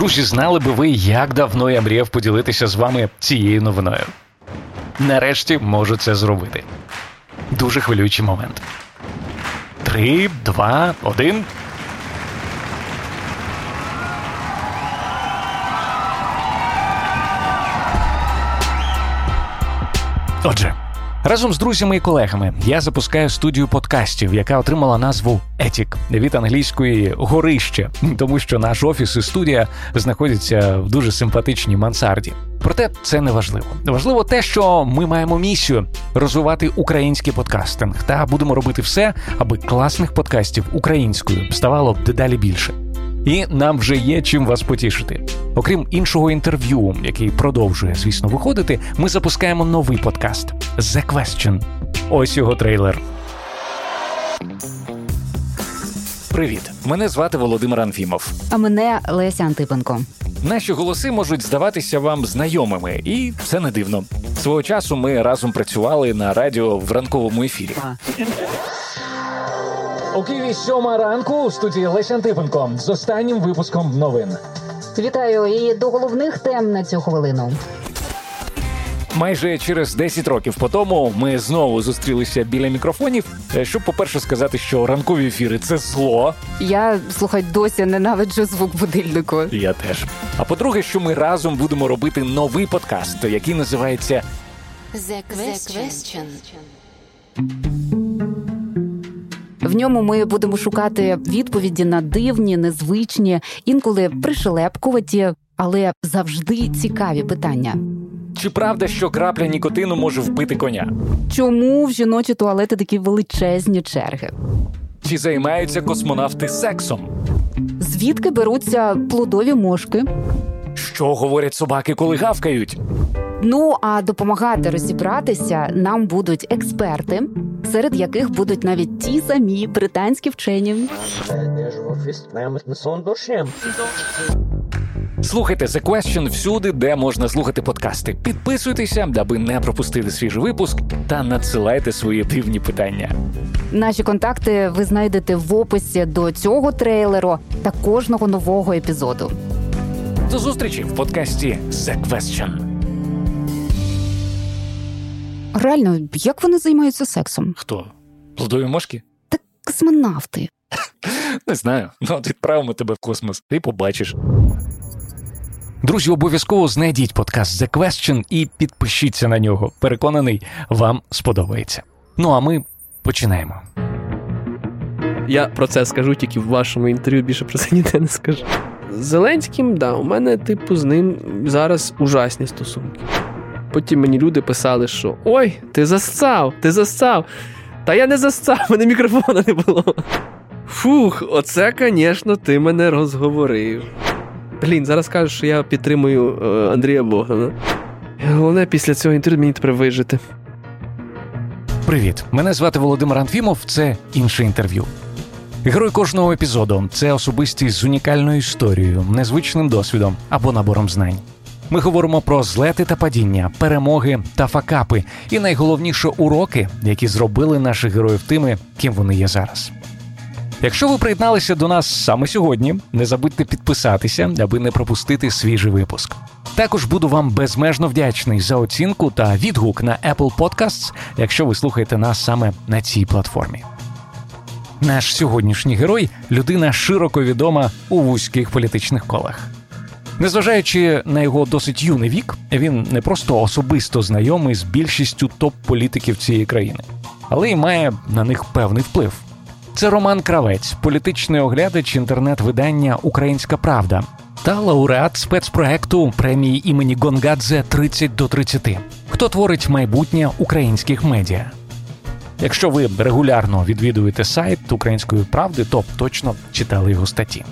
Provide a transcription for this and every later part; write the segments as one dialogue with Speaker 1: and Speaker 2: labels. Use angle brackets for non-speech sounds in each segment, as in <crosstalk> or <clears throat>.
Speaker 1: Друзі, знали би ви, як давно я мріяв поділитися з вами цією новиною. Нарешті можу це зробити. Дуже хвилюючий момент. Три, два, один. Отже, разом з друзями і колегами я запускаю студію подкастів, яка отримала назву Attic від англійської горище, тому що наш офіс і студія знаходяться в дуже симпатичній мансарді. Проте це не важливо. Важливо те, що ми маємо місію розвивати український подкастинг, та будемо робити все, аби класних подкастів українською ставало дедалі більше. І нам вже є чим вас потішити. Окрім іншого інтерв'ю, який продовжує, звісно, виходити, ми запускаємо новий подкаст The Question. Ось його трейлер. Привіт, мене звати Володимир Анфімов.
Speaker 2: А мене Леся Антипенко.
Speaker 1: Наші голоси можуть здаватися вам знайомими, і це не дивно. Свого часу ми разом працювали на радіо в ранковому ефірі.
Speaker 3: У Києві сьома ранку у студії Леся Антипенко з останнім випуском новин.
Speaker 2: Вітаю і до головних тем на цю хвилину.
Speaker 1: Майже через 10 років по тому ми знову зустрілися біля мікрофонів, е, щоб, по-перше, сказати, що ранкові ефіри це зло.
Speaker 2: Я слухай, досі ненавиджу звук будильнику.
Speaker 1: Я теж. А по-друге, що ми разом будемо робити новий подкаст, який називається
Speaker 4: The question.
Speaker 2: В ньому ми будемо шукати відповіді на дивні, незвичні, інколи пришелепкуваті, але завжди цікаві питання.
Speaker 1: чи правда, що крапля нікотину може вбити коня?
Speaker 2: Чому в жіночі туалети такі величезні черги?
Speaker 1: Чи займаються космонавти сексом?
Speaker 2: Звідки беруться плодові мошки?
Speaker 1: Що говорять собаки, коли гавкають?
Speaker 2: Ну а допомагати розібратися нам будуть експерти, серед яких будуть навіть ті самі британські вчені.
Speaker 1: Слухайте The Question всюди, де можна слухати подкасти. Підписуйтеся, аби не пропустити свіжий випуск, та надсилайте свої дивні питання.
Speaker 2: Наші контакти ви знайдете в описі до цього трейлеру та кожного нового епізоду.
Speaker 1: До зустрічі в подкасті The Question.
Speaker 2: Реально, як вони займаються сексом?
Speaker 1: Хто? Плодові мошки?
Speaker 2: Та космонавти. <laughs>
Speaker 1: Не знаю. Ну, от відправимо тебе в космос, ти побачиш. Друзі, обов'язково знайдіть подкаст The Question і підпишіться на нього. Переконаний, вам сподобається. Ну а ми починаємо.
Speaker 5: Я про це скажу тільки в вашому інтерв'ю, більше про це ніде не скажу. З Зеленським, да, у мене, типу, з ним зараз ужасні стосунки. Потім мені люди писали, що ой, ти засцав, ти засцав. Та я не засцав, мене мікрофона не було. Фух, оце, звісно, ти мене розговорив. Блін, зараз кажуть, що я підтримую е, Андрія Богдана. Головне, після цього інтерв'ю мені тепер вижити.
Speaker 1: Привіт, мене звати Володимир Анфімов. Це інше інтерв'ю. Герой кожного епізоду це особистість з унікальною історією, незвичним досвідом або набором знань. Ми говоримо про злети та падіння, перемоги та факапи, і найголовніше уроки, які зробили наших героїв тими, ким вони є зараз. Якщо ви приєдналися до нас саме сьогодні, не забудьте підписатися, аби не пропустити свіжий випуск. Також буду вам безмежно вдячний за оцінку та відгук на Apple Podcasts, якщо ви слухаєте нас саме на цій платформі. Наш сьогоднішній герой людина широко відома у вузьких політичних колах. Незважаючи на його досить юний вік, він не просто особисто знайомий з більшістю топ-політиків цієї країни, але й має на них певний вплив. Це Роман Кравець, політичний оглядач інтернет-видання Українська Правда та лауреат спецпроекту премії імені Гонгадзе 30 до 30. Хто творить майбутнє українських медіа? Якщо ви регулярно відвідуєте сайт Української правди, то точно читали його статті.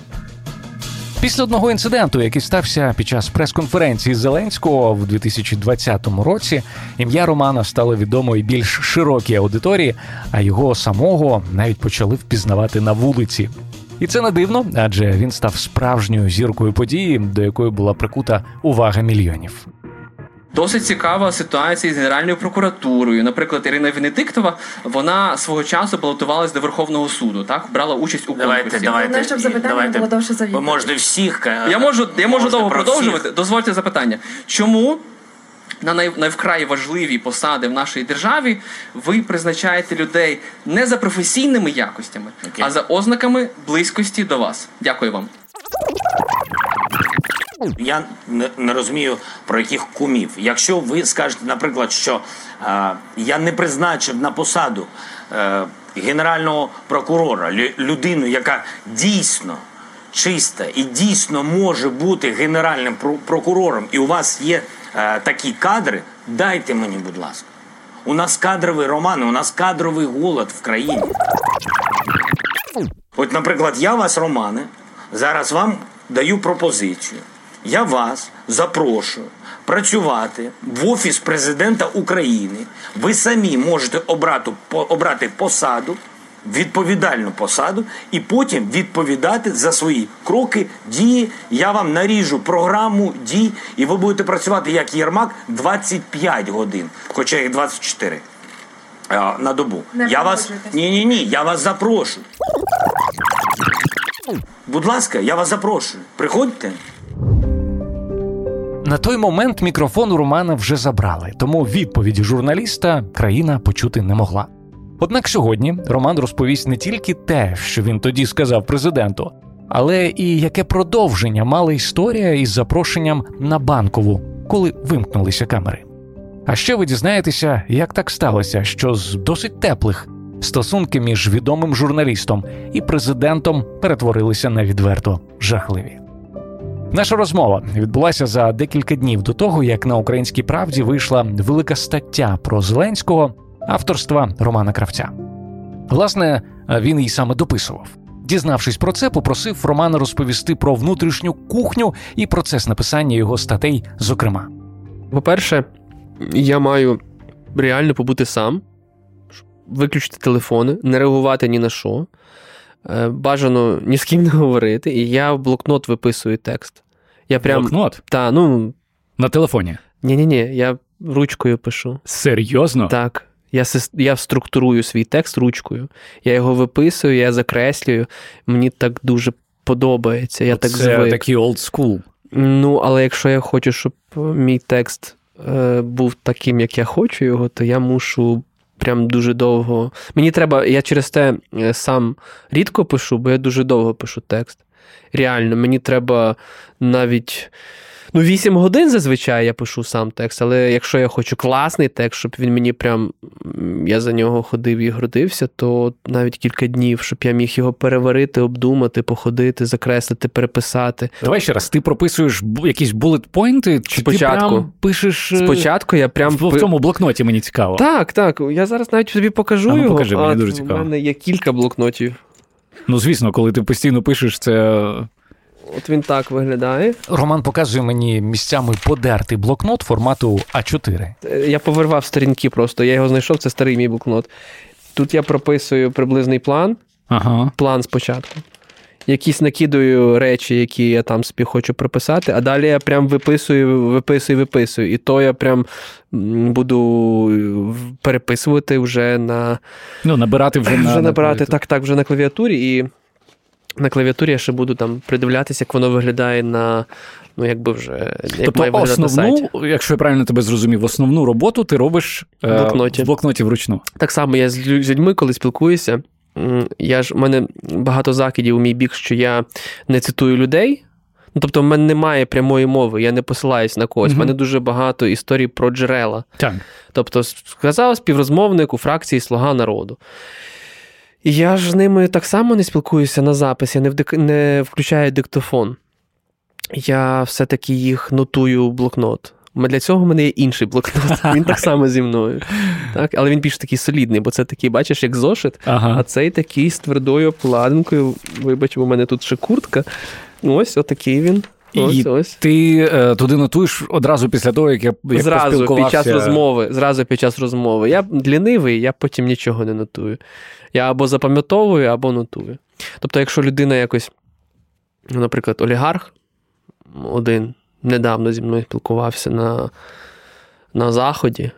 Speaker 1: Після одного інциденту, який стався під час прес-конференції Зеленського в 2020 році, ім'я Романа стало відомо і більш широкій аудиторії, а його самого навіть почали впізнавати на вулиці. І це не дивно, адже він став справжньою зіркою події, до якої була прикута увага мільйонів.
Speaker 6: Досить цікава ситуація з Генеральною прокуратурою. Наприклад, Ірина Венедиктова вона свого часу балотувалась до Верховного суду. Так брала участь у
Speaker 7: Давайте,
Speaker 6: конкурсі.
Speaker 7: давайте.
Speaker 8: Головне, щоб запитання
Speaker 7: давайте.
Speaker 8: було довше за
Speaker 7: Ви
Speaker 8: відповідь.
Speaker 7: можете всіх. е,
Speaker 6: Я можу, я можу довго
Speaker 7: про
Speaker 6: продовжувати.
Speaker 7: всіх.
Speaker 6: Дозвольте запитання. Чому на най, найвкрай важливі посади в нашій державі ви призначаєте людей не за професійними якостями,
Speaker 7: Окей.
Speaker 6: а за ознаками близькості до вас? Дякую вам.
Speaker 7: Я не, не розумію про яких кумів. Якщо ви скажете, наприклад, що е, я не призначив на посаду е, генерального прокурора лю- людину, яка дійсно чиста і дійсно може бути генеральним прокурором, і у вас є е, такі кадри, дайте мені, будь ласка. У нас кадровий роман, у нас кадровий голод в країні. От, наприклад, я вас, Романе, зараз вам даю пропозицію. Я вас запрошую працювати в офіс президента України. Ви самі можете обрати, обрати посаду, відповідальну посаду, і потім відповідати за свої кроки, дії. Я вам наріжу програму дій, і ви будете працювати як Єрмак 25 годин, хоча їх 24 е, на добу.
Speaker 8: Не
Speaker 7: я вас ні, ні, ні, я вас запрошую. Будь ласка, я вас запрошую. Приходьте.
Speaker 1: На той момент мікрофон у Романа вже забрали, тому відповіді журналіста країна почути не могла. Однак сьогодні Роман розповість не тільки те, що він тоді сказав президенту, але і яке продовження мала історія із запрошенням на банкову, коли вимкнулися камери. А ще ви дізнаєтеся, як так сталося, що з досить теплих стосунки між відомим журналістом і президентом перетворилися на відверто жахливі. Наша розмова відбулася за декілька днів до того, як на українській правді вийшла велика стаття про Зеленського авторства Романа Кравця. Власне, він її саме дописував. Дізнавшись про це, попросив Романа розповісти про внутрішню кухню і процес написання його статей, зокрема.
Speaker 5: По-перше, я маю реально побути сам, виключити телефони, не реагувати ні на що. Е, Бажано ні з ким не говорити, і я в блокнот виписую текст. Я прям.
Speaker 9: Блокнот
Speaker 5: Та, ну,
Speaker 9: на телефоні.
Speaker 5: ні-ні-ні, я ручкою пишу.
Speaker 9: Серйозно?
Speaker 5: Так. Я, я структурую свій текст ручкою. Я його виписую, я закреслюю. Мені так дуже подобається. Я так
Speaker 9: Це
Speaker 5: звик.
Speaker 9: такий old school.
Speaker 5: Ну, але якщо я хочу, щоб мій текст е, був таким, як я хочу його, то я мушу прям дуже довго. Мені треба, я через те е, сам рідко пишу, бо я дуже довго пишу текст. Реально, мені треба навіть. Ну, 8 годин зазвичай я пишу сам текст, але якщо я хочу класний текст, щоб він мені прям я за нього ходив і гордився, то навіть кілька днів, щоб я міг його переварити, обдумати, походити, закреслити, переписати.
Speaker 9: Давай ще раз, ти прописуєш якісь булет-пойнти, чи
Speaker 5: Спочатку.
Speaker 9: ти прям пишеш е,
Speaker 5: Спочатку я прям
Speaker 9: в, цьому блокноті мені цікаво.
Speaker 5: Так, так. Я зараз навіть тобі покажу
Speaker 9: А ну,
Speaker 5: його.
Speaker 9: покажи, мені
Speaker 5: а
Speaker 9: дуже
Speaker 5: У мене є кілька блокнотів.
Speaker 9: Ну, звісно, коли ти постійно пишеш, це
Speaker 5: От він так виглядає.
Speaker 1: Роман показує мені місцями подертий блокнот формату А4.
Speaker 5: Е, Я повирвав сторінки просто. Я його знайшов, це старий мій блокнот. Тут я прописую приблизний план,
Speaker 9: ага.
Speaker 5: план спочатку. Якісь накидаю речі, які я там собі хочу прописати, а далі я прям виписую, виписую, виписую. І то я прям буду переписувати вже на
Speaker 9: Ну, набирати вже, <clears throat>
Speaker 5: вже
Speaker 9: на
Speaker 5: набирати
Speaker 9: клавіатурі.
Speaker 5: так, так, вже на клавіатурі, і на клавіатурі я ще буду там придивлятися, як воно виглядає на, ну, якби вже як
Speaker 9: Тобто
Speaker 5: має виглядати на сайті.
Speaker 9: якщо я правильно тебе зрозумів, основну роботу ти робиш е,
Speaker 5: В блокноті.
Speaker 9: в блокноті вручну.
Speaker 5: Так само я з людьми, коли спілкуюся. Я ж у мене багато закидів у мій бік, що я не цитую людей. Ну, тобто, в мене немає прямої мови, я не посилаюсь на когось. У
Speaker 9: Мгм.
Speaker 5: мене дуже багато історій про джерела.
Speaker 9: Так.
Speaker 5: Тобто, сказав співрозмовник у фракції Слуга народу. Я ж з ними так само не спілкуюся на запис, я не, вдик... не включаю диктофон. Я все-таки їх нотую в блокнот. Для цього в мене є інший блокнот. <laughs> Він так само зі мною. Так? Але він більш такий солідний, бо це такий, бачиш, як зошит,
Speaker 9: Ага.
Speaker 5: а цей такий з твердою обкладинкою. Вибач, у мене тут ще куртка. Ось, отакий він. Ось,
Speaker 9: І
Speaker 5: ось.
Speaker 9: Ти е, туди нотуєш одразу після того, як я як
Speaker 5: Зразу під час розмови. Зразу під час розмови. Я лінивий, я потім нічого не нотую. Я або запам'ятовую, або нотую. Тобто, якщо людина якось, ну, наприклад, олігарх, один недавно зі мною спілкувався на на заході, е,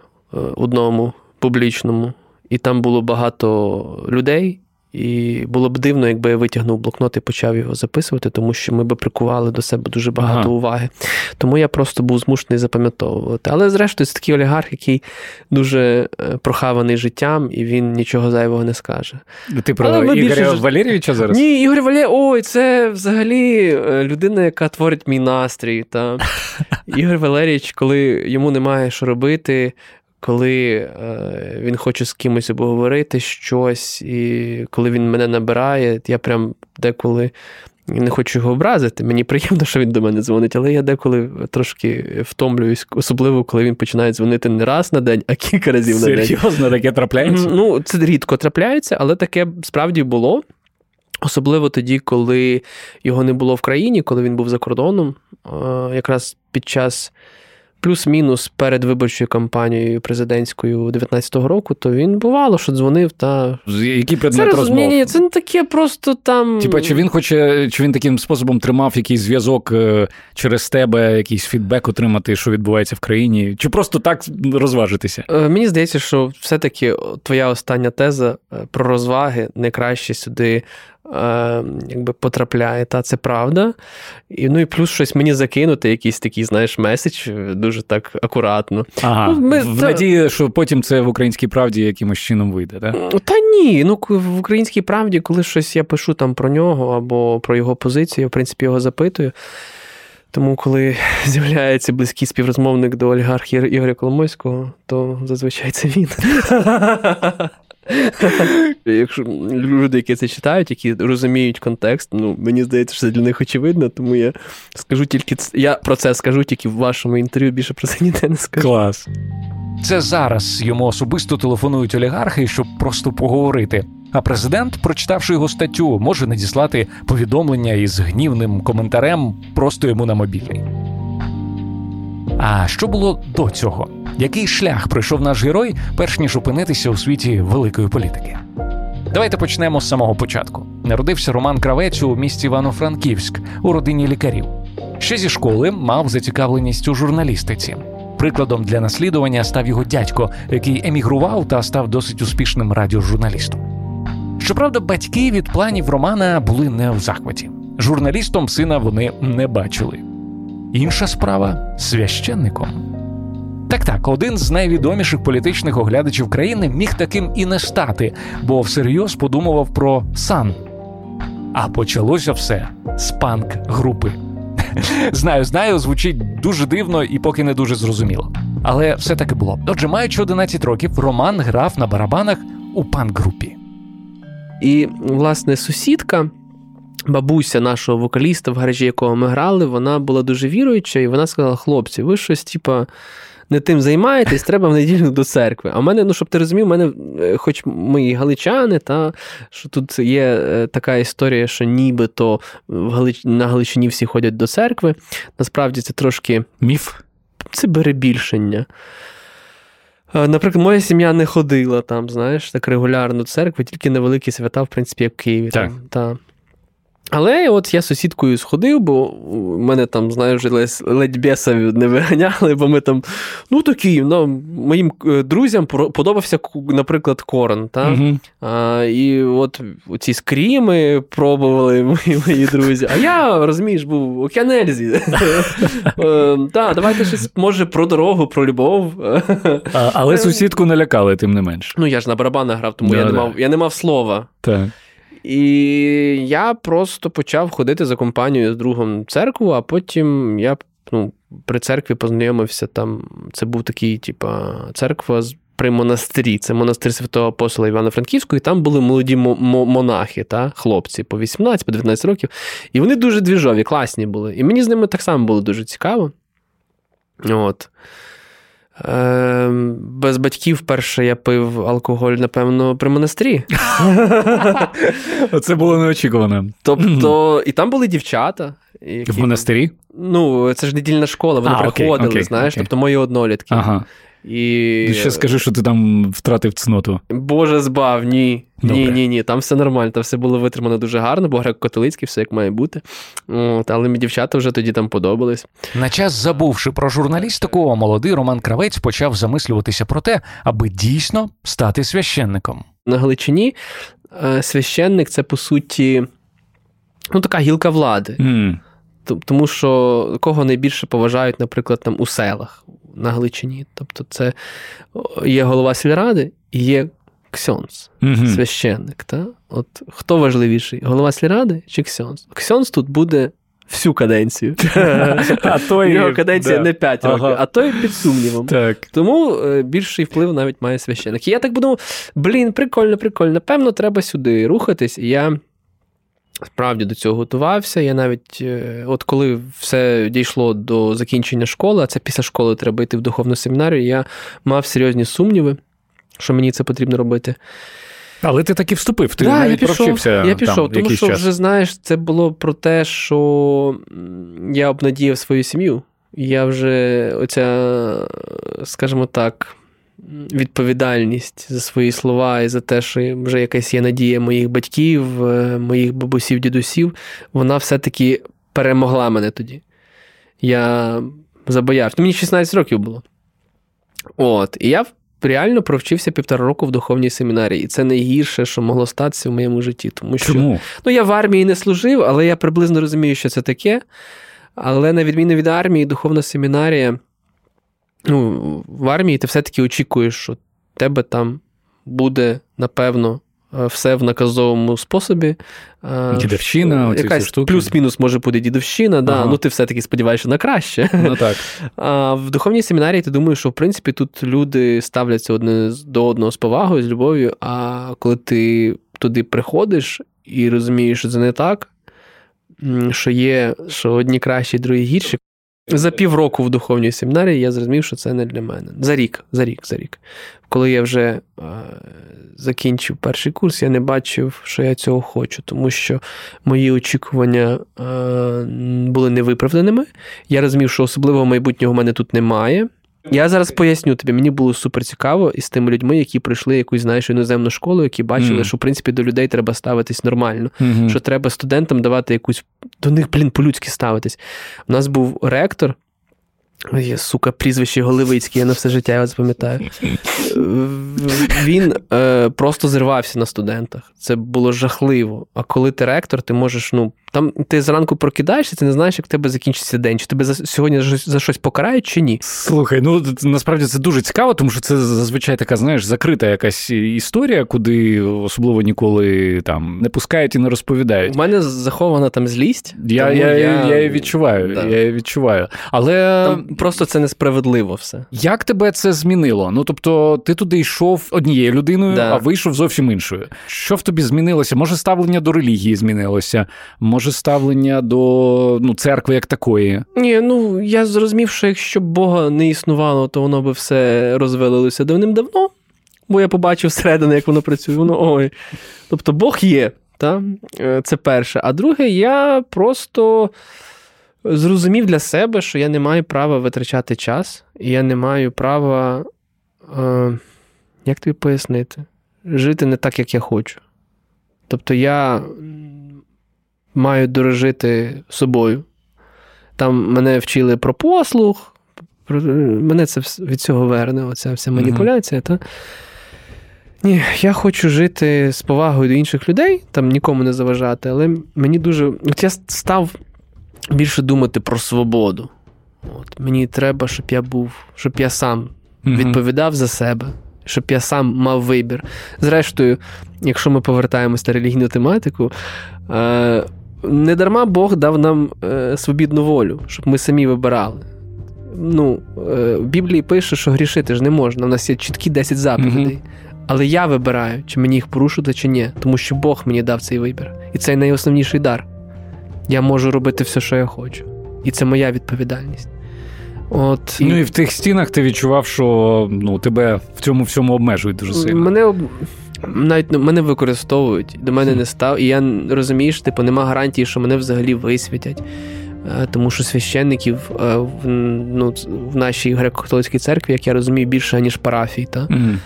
Speaker 5: одному публічному, і там було багато людей. І було б дивно, якби я витягнув блокнот і почав його записувати, тому що ми би прикували до себе дуже багато
Speaker 9: Ага.
Speaker 5: уваги. Тому я просто був змушений запам'ятовувати. Але зрештою, це такий олігарх, який дуже е, прохаваний життям, і він нічого зайвого не скаже.
Speaker 9: Ти про
Speaker 5: Але
Speaker 9: Ігоря
Speaker 5: більше
Speaker 9: Валерійовича зараз?
Speaker 5: Ні, Ігор Валє, ой, це взагалі е, людина, яка творить мій настрій. Та. <laughs> Ігор Валерійович, коли йому немає що робити, коли е, він хоче з кимось обговорити щось, і коли він мене набирає, я прям деколи. Не хочу його образити. Мені приємно, що він до мене дзвонить, але я деколи трошки втомлююсь, особливо коли він починає дзвонити не раз на день, а кілька разів на день.
Speaker 9: Серйозно, таке трапляється?
Speaker 5: Ну, це рідко трапляється, але таке справді було. Особливо тоді, коли його не було в країні, коли він був за кордоном, Е, якраз під час плюс-мінус перед виборчою кампанією президентською 19-го року, то він бувало, що дзвонив та.
Speaker 9: З- Який
Speaker 5: Це
Speaker 9: розмов?
Speaker 5: розуміння, це не таке просто там.
Speaker 9: Типа, чи він хоче, чи він таким способом тримав якийсь зв'язок е, через тебе, якийсь фідбек отримати, що відбувається в країні, чи просто так розважитися?
Speaker 5: Е, Мені здається, що все-таки твоя остання теза е, про розваги найкраще сюди якби потрапляє, та це правда. І, ну і плюс щось мені закинути, якийсь такий, знаєш, меседж, е, дуже так акуратно.
Speaker 9: Ага.
Speaker 5: Ну, ми-
Speaker 9: в
Speaker 5: та-
Speaker 9: надії, що потім це в українській правді якимось чином вийде, так?
Speaker 5: Та ні, ну в українській правді, коли щось я пишу там про нього або про його позицію, я, в принципі, його запитую. Тому, коли <laughs> з'являється близький співрозмовник до олігарха Ігоря Коломойського, то зазвичай це він. <laughs> <laughs> Якщо люди, які це читають, які розуміють контекст, ну мені здається, що це для них очевидно, тому я скажу тільки я про це скажу тільки в вашому інтерв'ю, більше про це ніде не скажу.
Speaker 9: Клас.
Speaker 1: Це зараз йому особисто телефонують олігархи, щоб просто поговорити. А президент, прочитавши його статтю, може надіслати повідомлення із гнівним коментарем просто йому на мобільний. А що було до цього? Який шлях пройшов наш герой, перш ніж опинитися у світі великої політики? Давайте почнемо з самого початку. Народився Роман Кравець у місті Івано-Франківськ у родині лікарів. Ще зі школи мав зацікавленість у журналістиці. Прикладом для наслідування став його дядько, який емігрував та став досить успішним радіожурналістом. Щоправда, батьки від планів Романа були не в захваті. Журналістом сина вони не бачили. Інша справа священником. Так так, один з найвідоміших політичних оглядачів країни міг таким і не стати, бо всерйоз подумував про сан. А почалося все з панк-групи. <laughs> Знаю, знаю, звучить дуже дивно і поки не дуже зрозуміло. Але все таки було. Отже, маючи 11 років, Роман грав на барабанах у панк-групі.
Speaker 5: І, власне, сусідка, бабуся нашого вокаліста, в гаражі якого ми грали, вона була дуже віруюча, і вона сказала: хлопці, ви щось, типа. Не тим займаєтесь, треба в неділю до церкви. А в мене, ну щоб ти розумів, в мене, е, хоч ми і галичани, та що тут є е, така історія, що нібито в Галич... на Галичині всі ходять до церкви. Насправді це трошки
Speaker 9: Міф.
Speaker 5: це перебільшення. Е, Наприклад, моя сім'я не ходила там, знаєш, так регулярно до церкви, тільки на великі свята, в принципі, як в Києві.
Speaker 9: Так.
Speaker 5: Там, та. Але от я сусідкою сходив, бо у мене там, знаєш, ледь- ледь не виганяли, бо ми там, ну такі, ну, моїм е, друзям подобався, наприклад, корон. Та?
Speaker 9: Угу.
Speaker 5: А, і от ці скріми пробували <laughs> мої, мої друзі. А я, розумієш, був у Кянельзі. <laughs> Так, давайте щось, може, про дорогу, про любов.
Speaker 9: Але сусідку не лякали, тим не менш.
Speaker 5: Ну, я ж на барабанах грав, тому я не мав слова.
Speaker 9: Так.
Speaker 5: І я просто почав ходити за компанією з другом церкву, а потім я ну, при церкві познайомився там. Це був такий, типа, церква. При монастирі, це монастир святого апостола Івано-Франківського, і там були молоді мо- мо- монахи, та, хлопці по 18, по 19 років. І вони дуже двіжові, класні були. І мені з ними так само було дуже цікаво. От. Ем, без батьків перше я пив алкоголь, напевно, при монастирі.
Speaker 9: Це було неочікувано.
Speaker 5: Тобто, і там були дівчата. Які,
Speaker 9: В монастирі?
Speaker 5: Ну, це ж недільна школа, вони
Speaker 9: А, окей,
Speaker 5: приходили,
Speaker 9: окей,
Speaker 5: знаєш,
Speaker 9: окей.
Speaker 5: тобто мої однолітки.
Speaker 9: Ага.
Speaker 5: І...
Speaker 9: Ще скажи, що ти там втратив цноту.
Speaker 5: Боже збав, ні.
Speaker 9: Добре.
Speaker 5: Ні, ні, ні. Там все нормально, там все було витримано дуже гарно, бо греко-католицький, все як має бути. От, але мені дівчата вже тоді там подобались.
Speaker 1: На час забувши про журналістику, молодий Роман Кравець почав замислюватися про те, аби дійсно стати священником.
Speaker 5: На Галичині е, священник це по суті ну, така гілка влади. Т- Тому що кого найбільше поважають, наприклад, там у селах на Галичині. Тобто, це є голова сільради і є ксьонс,
Speaker 9: Мгм.
Speaker 5: священник. Та? От хто важливіший? Голова сільради чи ксьонс? Ксьонс тут буде всю каденцію. <laughs>
Speaker 9: А той-
Speaker 5: Його каденція
Speaker 9: да.
Speaker 5: не 5
Speaker 9: Ага.
Speaker 5: а той під сумнівом.
Speaker 9: Так.
Speaker 5: Тому е, більший вплив навіть має священик. І я так подумав: блін, прикольно, прикольно. Напевно, треба сюди рухатись. І я справді до цього готувався. Я навіть, е, от коли все дійшло до закінчення школи, а це після школи треба йти в духовну семінарію, я мав серйозні сумніви, що мені це потрібно робити.
Speaker 9: Але ти таки вступив, ти
Speaker 5: Да,
Speaker 9: навіть
Speaker 5: я пішов,
Speaker 9: провчився
Speaker 5: я пішов,
Speaker 9: там
Speaker 5: тому
Speaker 9: якийсь
Speaker 5: що
Speaker 9: час.
Speaker 5: вже знаєш, це було про те, що я обнадіяв свою сім'ю. Я вже оця, скажімо так, відповідальність за свої слова і за те, що вже якась є надія моїх батьків, е, моїх бабусів, дідусів, вона все-таки перемогла мене тоді. Я забоявся. Ну, мені 16 років було. От, і я реально провчився півтора року в духовній семінарії. І це найгірше, що могло статися в моєму житті. Тому що
Speaker 9: Чому?
Speaker 5: ну, я в армії не служив, але я приблизно розумію, що це таке. Але на відміну від армії, духовна семінарія, ну, в армії ти все-таки очікуєш, що тебе там буде, напевно, е, все в наказовому способі. Е,
Speaker 9: Дідовщина,
Speaker 5: якась
Speaker 9: штуки.
Speaker 5: плюс-мінус може бути дідовщина, да, ну ти все-таки сподіваєшся на краще.
Speaker 9: Ну так. <laughs>
Speaker 5: А в духовній семінарії ти думаєш, що в принципі тут люди ставляться одне до одного з повагою, з любов'ю. А коли ти туди приходиш і розумієш, що це не так, що є, що одні кращі, другі гірші. За півроку в духовній семінарії я зрозумів, що це не для мене. За рік, за рік, за рік. Коли я вже е, закінчив перший курс, я не бачив, що я цього хочу, тому що мої очікування е, були невиправданими. Я розумів, що особливого майбутнього в мене тут немає. Я зараз поясню тобі, мені було супер цікаво із тими людьми, які прийшли якусь знаєш іноземну школу, які бачили,
Speaker 9: Мгм.
Speaker 5: що в принципі до людей треба ставитись нормально,
Speaker 9: Мгм.
Speaker 5: що треба студентам давати якусь до них, блін, по-людськи ставитись. У нас був ректор. Є, сука, прізвище Голивицький, я на все життя його запам'ятаю. Він е, просто зривався на студентах. Це було жахливо. А коли ти ректор, ти можеш, ну, там ти зранку прокидаєшся, ти не знаєш, як в тебе закінчиться день. Чи тебе за, сьогодні за, щось- покарають, чи ні.
Speaker 9: Слухай, ну насправді це дуже цікаво, тому що це зазвичай така, знаєш, закрита якась історія, куди особливо ніколи там не пускають і не розповідають.
Speaker 5: У мене захована там злість.
Speaker 9: Я,
Speaker 5: тому
Speaker 9: я, я, її відчуваю,
Speaker 5: Да.
Speaker 9: я її відчуваю. Але
Speaker 5: Там просто це несправедливо все.
Speaker 9: як тебе це змінило? Ну тобто, ти туди йшов однією людиною,
Speaker 5: Да.
Speaker 9: а вийшов зовсім іншою. Що в тобі змінилося? Може, ставлення до релігії змінилося, може, ставлення до ну, церкви як такої.
Speaker 5: Ні, ну я зрозумів, що якщо б Бога не існувало, то воно би все розвалилося давним-давно. Бо я побачив всередини, як воно працює. Воно ой. Тобто Бог є, та? Е, це перше. А друге, я просто зрозумів для себе, що я не маю права витрачати час, і я не маю права. Е, як тобі пояснити? Жити не так, як я хочу. Тобто я маю дорожити собою. Там мене вчили про послуг, про- мене це від цього верне, оця вся маніпуляція. Та? Ні, я хочу жити з повагою до інших людей, там нікому не заважати, але мені дуже. От я став більше думати про свободу. От, мені треба, щоб я був, щоб я сам відповідав за себе, щоб я сам мав вибір. Зрештою, якщо ми повертаємось на релігійну тематику, е, не дарма Бог дав нам е, свобідну волю, щоб ми самі вибирали. Ну, е, в Біблії пише, що грішити ж не можна. У нас є чіткі 10 заповідей. Але я вибираю, чи мені їх порушити, чи ні, тому що Бог мені дав цей вибір. І це найосновніший дар. Я можу робити все, що я хочу. І це моя відповідальність. От,
Speaker 9: Ну і в тих стінах ти відчував, що ну, тебе в цьому всьому обмежують дуже сильно.
Speaker 5: Мене об- навіть мене використовують, до мене не став. І я розумію, що типу, нема гарантії, що мене взагалі висвітять. Е, Тому що священників е, в, ну, в нашій греко-католицькій церкві, як я розумію, більше ніж парафій. Та?
Speaker 9: Мгм.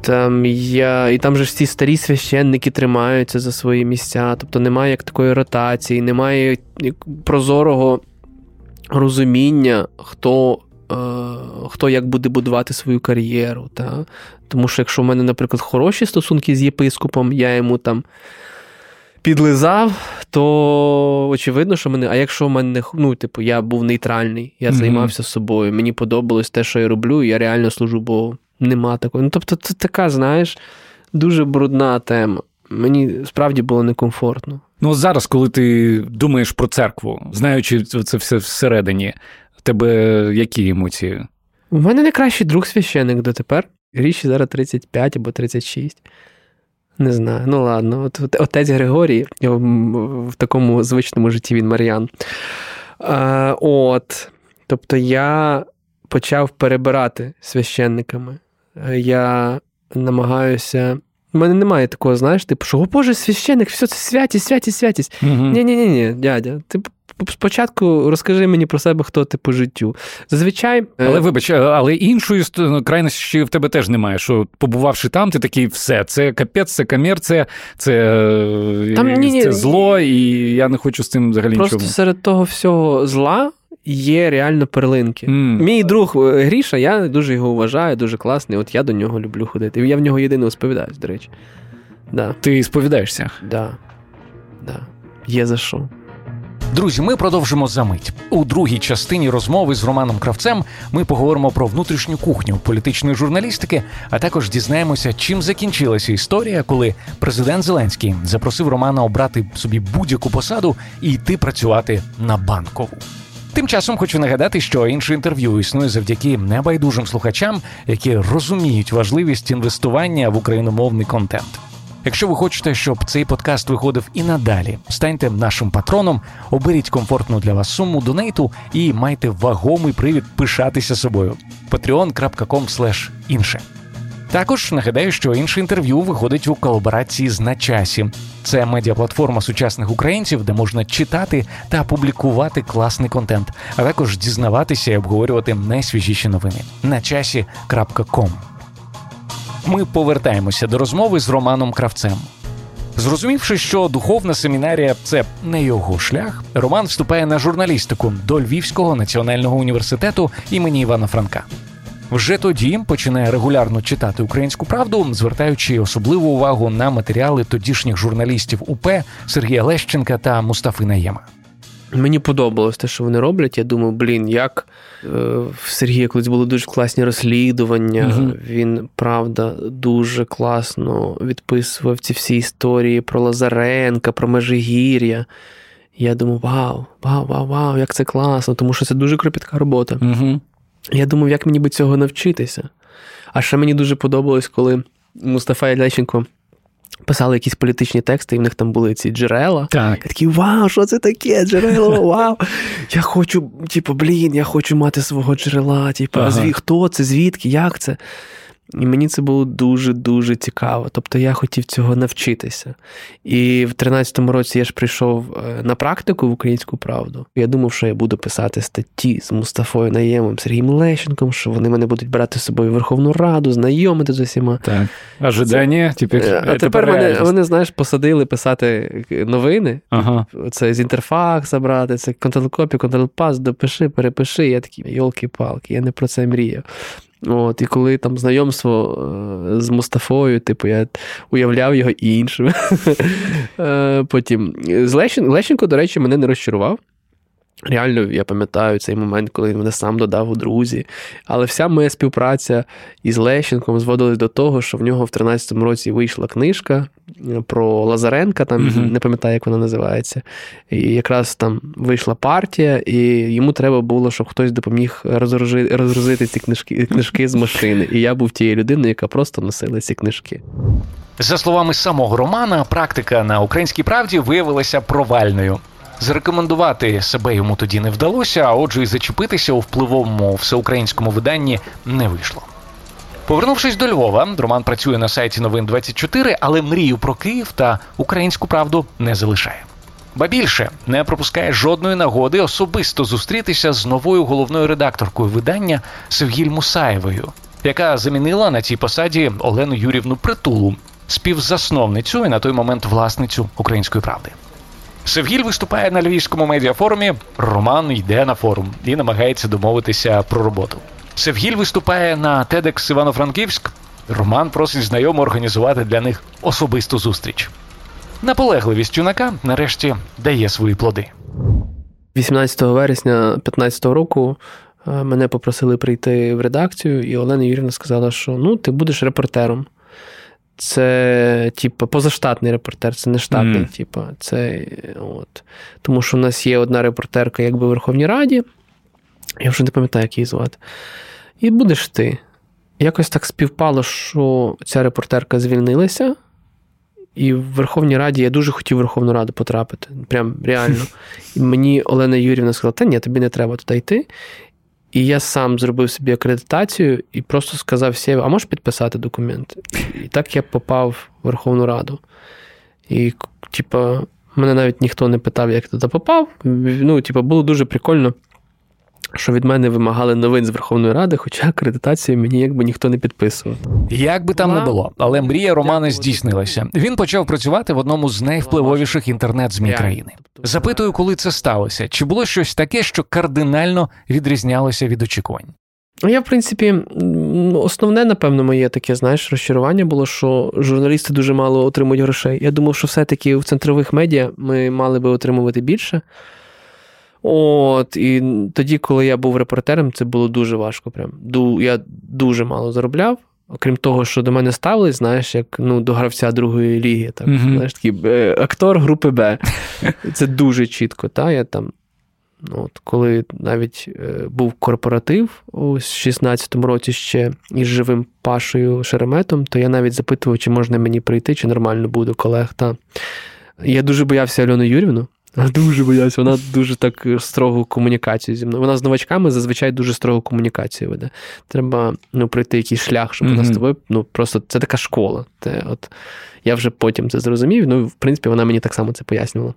Speaker 5: Там я, і там же ж ці старі священники тримаються за свої місця. Тобто немає як такої ротації, немає прозорого розуміння, хто, хто як буде будувати свою кар'єру. Та? Тому що якщо в мене, наприклад, хороші стосунки з єпископом, я йому там підлизав, то очевидно, що мене. А якщо в мене ну, типу, я був нейтральний, я займався собою, мені подобалось те, що я роблю, і я реально служу Богу. Нема такого. Ну, тобто, це така, знаєш, дуже брудна тема. Мені справді було некомфортно.
Speaker 9: Ну, зараз, коли ти думаєш про церкву, знаючи це все всередині, тебе які емоції?
Speaker 5: У мене найкращий друг священик дотепер. Річі зараз 35 або 36. Не знаю. Ну ладно, от, от отець Григорій в такому звичному житті він Мар'ян. А, от. Тобто я почав перебирати священниками. Е, Я намагаюся. У мене немає такого, знаєш, типу, що, о Боже, священник, все це святість, святість, святість.
Speaker 9: Угу.
Speaker 5: Ні, ні, ні, ні, дядя. Ти п- спочатку розкажи мені про себе, хто ти по життю. Зазвичай. е,
Speaker 9: Але вибач, але іншої ст- крайності в тебе теж немає. Що побувавши там, ти такий все, це капець, це комерція, це, е,
Speaker 5: Там ні, ні,
Speaker 9: це зло, і я не хочу з цим взагалі
Speaker 5: Просто
Speaker 9: нічого.
Speaker 5: серед того всього зла є реально перлинки.
Speaker 9: М.
Speaker 5: Мій друг е, Гріша, я дуже його вважаю, дуже класний. От я до нього люблю ходити. Я в нього єдине сповідаюсь, до речі. Да,
Speaker 9: Ти сповідаєшся.
Speaker 5: да, да. Є за що.
Speaker 1: Друзі, ми продовжимо за мить. У другій частині розмови з Романом Кравцем ми поговоримо про внутрішню кухню політичної журналістики, а також дізнаємося, чим закінчилася історія, коли президент Зеленський запросив Романа обрати собі будь-яку посаду і йти працювати на банкову. Тим часом хочу нагадати, що інше інтерв'ю існує завдяки небайдужим слухачам, які розуміють важливість інвестування в україномовний контент. Якщо ви хочете, щоб цей подкаст виходив і надалі, станьте нашим патроном, оберіть комфортну для вас суму донейту і майте вагомий привід пишатися собою. patreon.com інше. Також нагадаю, що інше інтерв'ю виходить у колаборації з на часі. Це медіаплатформа сучасних українців, де можна читати та публікувати класний контент, а також дізнаватися і обговорювати найсвіжіші новини. На часі.com ми повертаємося до розмови з Романом Кравцем. Зрозумівши, що духовна семінарія це не його шлях, Роман вступає на журналістику до Львівського національного університету імені Івана Франка. Вже тоді починає регулярно читати українську правду, звертаючи особливу увагу на матеріали тодішніх журналістів УП Сергія Лещенка та Мустафи Наєма.
Speaker 5: Мені подобалось те, що вони роблять. Я думав, блін, як е, в Сергія колись були дуже класні розслідування.
Speaker 9: Мгм.
Speaker 5: Він, правда, дуже класно відписував ці всі історії про Лазаренка, про Межигір'я. Я думав, вау, вау, вау, вау, як це класно, тому що це дуже кропітка робота.
Speaker 9: Угу.
Speaker 5: Я думав, як мені би цього навчитися. А ще мені дуже подобалось, коли Мустафа і Лещенко писали якісь політичні тексти, і в них там були ці джерела.
Speaker 9: Так.
Speaker 5: Я такий, вау, що це таке? Джерело, <laughs> вау. Я хочу, типу, блін, я хочу мати свого джерела. Типу,
Speaker 9: Ага.
Speaker 5: а зві, хто це, звідки, як це? І мені це було дуже-дуже цікаво. Тобто я хотів цього навчитися. І в 13-му році я ж прийшов е, на практику в українську правду. Я думав, що я буду писати статті з Мустафою Наємом, Сергієм Лещенком, що вони мене будуть брати з собою в Верховну Раду, знайомити з усіма.
Speaker 9: Так. Ожидання, тепер,
Speaker 5: Е, А тепер мене, вони, знаєш, посадили писати новини.
Speaker 9: Ага.
Speaker 5: Це з інтерфакса брати, це контрол-копі, контрол-пас, допиши, перепиши. Я такий, йолки-палки, я не про це мріяв. От, і коли там знайомство е, з Мустафою, типу, я уявляв його іншим. <laughs> Е, Потім Лещенко, до речі, мене не розчарував. Реально, я пам'ятаю цей момент, коли він мене сам додав у друзі. Але вся моя співпраця із Лещенком зводилась до того, що в нього в 13-му році вийшла книжка е, про Лазаренка, там
Speaker 9: Мгм.
Speaker 5: не пам'ятаю, як вона називається. І якраз там вийшла партія, і йому треба було, щоб хтось допоміг розгрузити ці книжки, книжки з машини. І я був тією людиною, яка просто носила ці книжки.
Speaker 1: За словами самого Романа, практика на українській правді виявилася провальною. Зарекомендувати себе йому тоді не вдалося, а отже, і зачепитися у впливовому всеукраїнському виданні не вийшло. Повернувшись до Львова, Роман працює на сайті новин 24, але мрію про Київ та українську правду не залишає. Ба більше не пропускає жодної нагоди особисто зустрітися з новою головною редакторкою видання Севгіль Мусаєвою, яка замінила на цій посаді Олену Юрівну Притулу, співзасновницю і на той момент власницю української правди. Севгіль виступає на львівському медіафорумі. Роман йде на форум і намагається домовитися про роботу. Севгіль виступає на TEDx Івано-Франківськ. Роман просить знайомо організувати для них особисту зустріч. Наполегливість юнака нарешті дає свої плоди.
Speaker 5: 18 вересня 2015 року е, мене попросили прийти в редакцію, і Олена Юрівна сказала, що ну, ти будеш репортером. Це, типу, позаштатний репортер, це не штатний,
Speaker 9: Мгм.
Speaker 5: типу, це от. Тому що у нас є одна репортерка, якби в Верховній Раді. Я вже не пам'ятаю, як її звати. І будеш ти. Якось так співпало, що ця репортерка звільнилася, і в Верховній Раді я дуже хотів в Верховну Раду потрапити. Прям реально. <laughs> І мені Олена Юрівна сказала: та ні, тобі не треба туди йти. І я сам зробив собі акредитацію і просто сказав Сєві, а можеш підписати документ? І так я попав в Верховну Раду. І, типа, мене навіть ніхто не питав, як я туди попав. Ну, типа, було дуже прикольно, що від мене вимагали новин з Верховної Ради, хоча акредитацію мені якби ніхто не підписував.
Speaker 1: Як би там не було, але мрія Романа здійснилася. Він почав працювати в одному з найвпливовіших інтернет-змі країни. Запитую, коли це сталося, чи було щось таке, що кардинально відрізнялося від очікувань?
Speaker 5: Ну, Я, в принципі, основне, напевно, моє таке, знаєш, розчарування було, що журналісти дуже мало отримують грошей. Я думав, що все-таки в центрових медіа ми мали би отримувати більше. От, і тоді, коли я був репортером, це було дуже важко. Прям. Ду, я дуже мало заробляв. Окрім того, що до мене ставились, знаєш, як ну, до гравця другої ліги, так,
Speaker 9: Мгм.
Speaker 5: знаєш, такий е, актор групи Б. <laughs> Це дуже чітко. Та? Я там, ну, от, коли навіть е, був корпоратив у 16-му році ще із живим Пашою Шереметом, то я навіть запитував, чи можна мені прийти, чи нормально буде колег. Та. Я дуже боявся Альону Юрівну. Дуже боявся, вона дуже так строгу комунікацію зі мною. Вона з новачками зазвичай дуже строгу комунікацію веде. Треба ну, пройти якийсь шлях, щоб вона з тобою. Ну, просто це така школа. Це, от, я вже потім це зрозумів. Ну, в принципі, вона мені так само це пояснювала.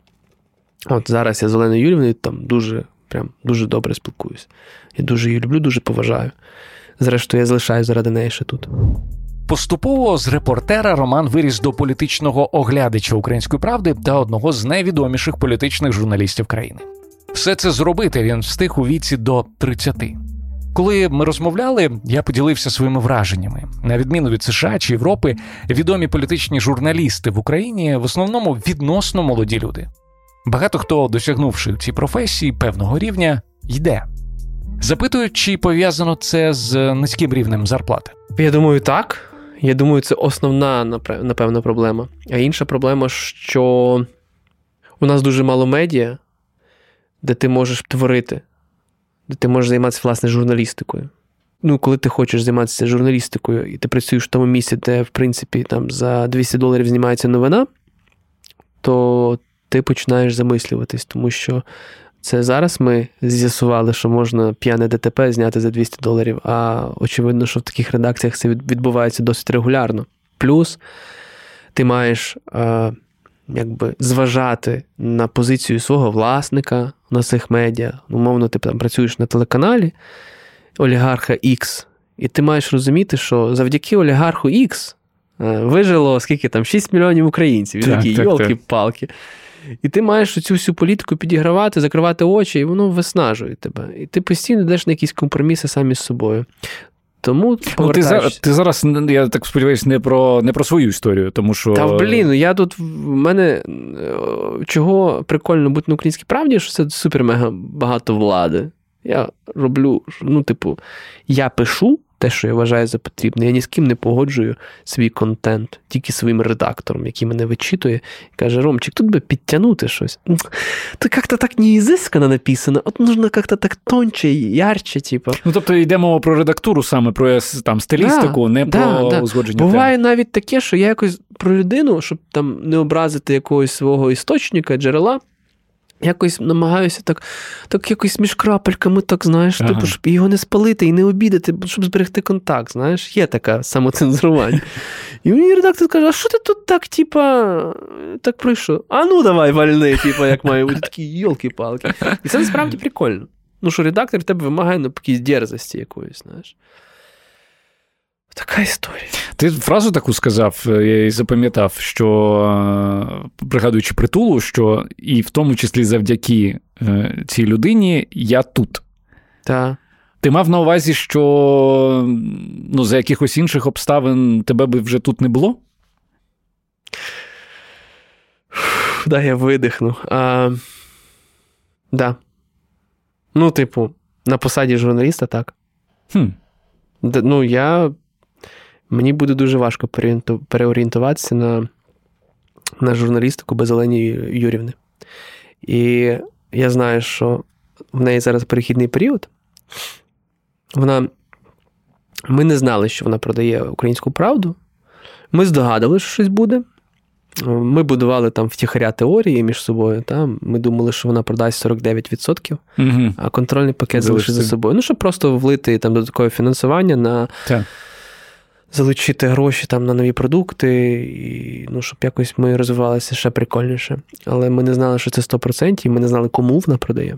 Speaker 5: От зараз я з Оленою Юрівною там дуже, прям, дуже добре спілкуюсь. Я дуже її люблю, дуже поважаю. Зрештою, я залишаюсь заради неї ще тут.
Speaker 1: Поступово з репортера Роман виріс до політичного оглядача української правди та одного з найвідоміших політичних журналістів країни. Все це зробити він встиг у віці до 30. Коли ми розмовляли, я поділився своїми враженнями. На відміну від США чи Європи, відомі політичні журналісти в Україні в основному відносно молоді люди. Багато хто, досягнувши в цій професії певного рівня, йде. Запитують, чи пов'язано це з низьким рівнем зарплати.
Speaker 5: Я думаю, так. Я думаю, це основна, напе- напевно, проблема. А інша проблема, що у нас дуже мало медіа, де ти можеш творити, де ти можеш займатися власне журналістикою. Ну, коли ти хочеш займатися журналістикою, і ти працюєш в тому місці, де, в принципі, там за 200 доларів знімається новина, то ти починаєш замислюватись, тому що це зараз ми з'ясували, що можна п'яне ДТП зняти за 200 доларів, а очевидно, що в таких редакціях це відбувається досить регулярно. Плюс ти маєш е, якби зважати на позицію свого власника на цих медіа. Умовно, ти там працюєш на телеканалі олігарха X, і ти маєш розуміти, що завдяки олігарху X е, вижило скільки там 6 мільйонів українців. І
Speaker 9: Так,
Speaker 5: такі
Speaker 9: так, так.
Speaker 5: І ти маєш цю всю політику підігравати, закривати очі, і воно виснажує тебе. І ти постійно йдеш на якісь компроміси самі з собою. Тому
Speaker 9: Ну, ти, зараз, ти зараз, я так сподіваюся, не про, не про свою історію, тому що.
Speaker 5: Та блін, я тут в мене е, чого прикольно бути на українській правді, що це супер мега багато влади. Я роблю, ну, типу, я пишу те, що я вважаю за потрібне. Я ні з ким не погоджую свій контент, тільки своїм редактором, який мене вичитує, і каже: Ромчик, тут би підтягнути щось. «Ну, То як-то так не ізискано написано, от нужно як-то так тонче, ярче, типу.
Speaker 9: Ну, тобто йде мова про редактуру саме, про там, стилістику, не
Speaker 5: да,
Speaker 9: про
Speaker 5: да.
Speaker 9: узгодження.
Speaker 5: Буває навіть таке, що я якось про людину, щоб там не образити якогось свого істочника, джерела, якось намагаюся так, так якось між крапельками, так знаєш,
Speaker 9: Ага.
Speaker 5: типу, щоб його не спалити і не обідати, щоб зберегти контакт. Знаєш, є таке самоцензурування. <laughs> І мені редактор каже: а що ти тут так, типа, так прийшов? А ну давай вальни, типа, як має бути такі йолки-палки. І це насправді прикольно. Ну, що редактор в тебе вимагає ну, якоїсь дерзості якоїсь, знаєш. Така історія.
Speaker 9: Ти фразу таку сказав, е, я її запам'ятав, що е, пригадуючи притулу, що і в тому числі завдяки е, цій людині я тут.
Speaker 5: Так.
Speaker 9: Ти мав на увазі, що ну, за якихось інших обставин тебе би вже тут не було?
Speaker 5: Да, я видихну. А, да. Ну, типу, на посаді журналіста, так.
Speaker 9: Хм.
Speaker 5: Ну, я. Мені буде дуже важко переорієнтуватися на, на журналістику без Олені Юрівни. І я знаю, що в неї зараз перехідний період. Вона. Ми не знали, що вона продає українську правду. Ми здогадувалися, що щось буде. Ми будували там втіхаря теорії між собою. Та? Ми думали, що вона продасть 49%,
Speaker 9: Угу.
Speaker 5: а контрольний пакет залишить за собою. Ну, щоб просто влити там додаткове фінансування на
Speaker 9: Так.
Speaker 5: Залучити гроші там на нові продукти, і ну, щоб якось ми розвивалися ще прикольніше. Але ми не знали, що це 100%, і ми не знали, кому вона продає.